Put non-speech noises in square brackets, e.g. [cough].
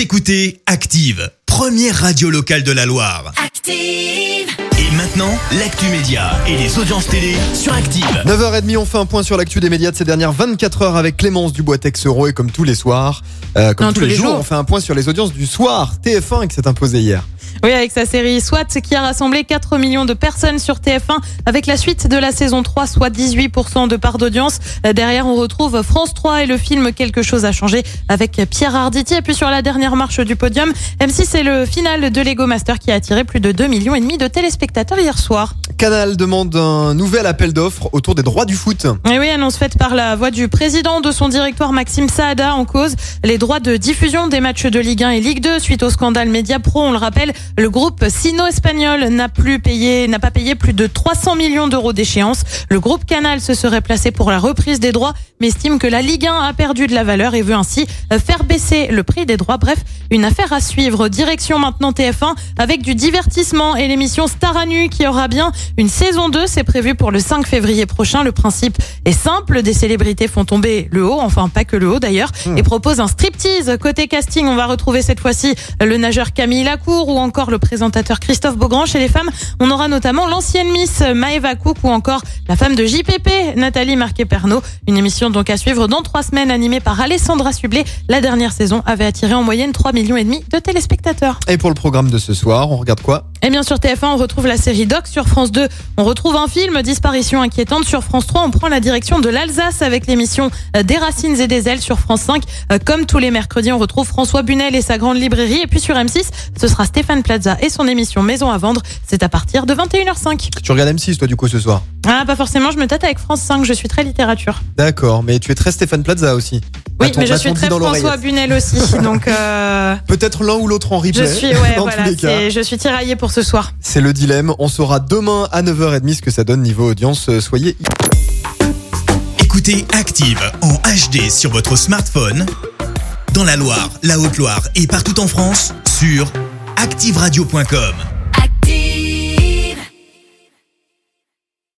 Vous écoutez Active, première radio locale de la Loire. Active. Et maintenant, l'actu média et les audiences télé sur Active. 9h30, on fait un point sur l'actu des médias de ces dernières 24 heures avec Clémence Dubois-Texero et comme tous les soirs, euh, comme Non, tous, les, jours, on fait un point sur les audiences du soir. TF1 qui s'est imposé hier. Oui, avec sa série SWAT qui a rassemblé 4 millions de personnes sur TF1 avec la suite de la saison 3, soit 18% de part d'audience. Euh, Derrière, on retrouve France 3 et le film Quelque chose a changé avec Pierre Arditi. Et puis sur la dernière marche du podium, M6 c'est le final de Lego Master qui a attiré plus de 2 millions et demi de téléspectateurs hier soir. Canal demande un nouvel appel d'offres autour des droits du foot. Et oui, annonce faite par la voix du président de son directoire Maxime Saada en cause les droits de diffusion des matchs de Ligue 1 et Ligue 2 suite au scandale Mediapro. On le rappelle, le groupe sino-espagnol n'a plus payé, n'a pas payé plus de 300 millions d'euros d'échéance. Le groupe Canal se serait placé pour la reprise des droits, mais estime que la Ligue 1 a perdu de la valeur et veut ainsi faire baisser le prix des droits. Bref, une affaire à suivre. Direction maintenant TF1 avec du divertissement et l'émission Star à nu qui aura bien une saison 2. C'est prévu pour le 5 février prochain. Le principe est simple. Des célébrités font tomber le haut, enfin pas que le haut d'ailleurs, et proposent un striptease. Côté casting, on va retrouver cette fois-ci le nageur Camille Lacour ou encore le présentateur Christophe Beaugrand. Chez les femmes, on aura notamment l'ancienne Miss Maëva Cook ou encore la femme de JPP, Nathalie Marquet-Pernot. Une émission donc à suivre dans trois semaines animée par Alessandra Sublet. La dernière saison avait attiré en moyenne 3 millions et demi de téléspectateurs. Et pour le programme de ce soir, on regarde quoi? Et bien sur TF1, on retrouve la série Doc. Sur France 2, on retrouve un film, Disparition inquiétante. Sur France 3, on prend la direction de l'Alsace avec l'émission euh, Des racines et des ailes. Sur France 5, euh, comme tous les mercredis, on retrouve François Bunel et sa grande librairie. Et puis sur M6, ce sera Stéphane Plaza et son émission Maison à vendre. C'est à partir de 21h05. Tu regardes M6 toi du coup ce soir? Ah, pas forcément, je me tâte avec France 5, je suis très littérature. D'accord, mais tu es très Stéphane Plaza aussi. Oui, mais je suis très François. Bunel aussi. [laughs] donc, euh, Peut-être l'un ou l'autre en replay. je suis, ouais, [laughs] dans voilà, tous les cas. c'est- je suis tiraillée pour ce soir. C'est le dilemme. On saura demain à 9h30 ce que ça donne niveau audience. Euh, Soyez Écoutez Active en HD sur votre smartphone, dans la Loire, la Haute-Loire et partout en France, sur activeradio.com.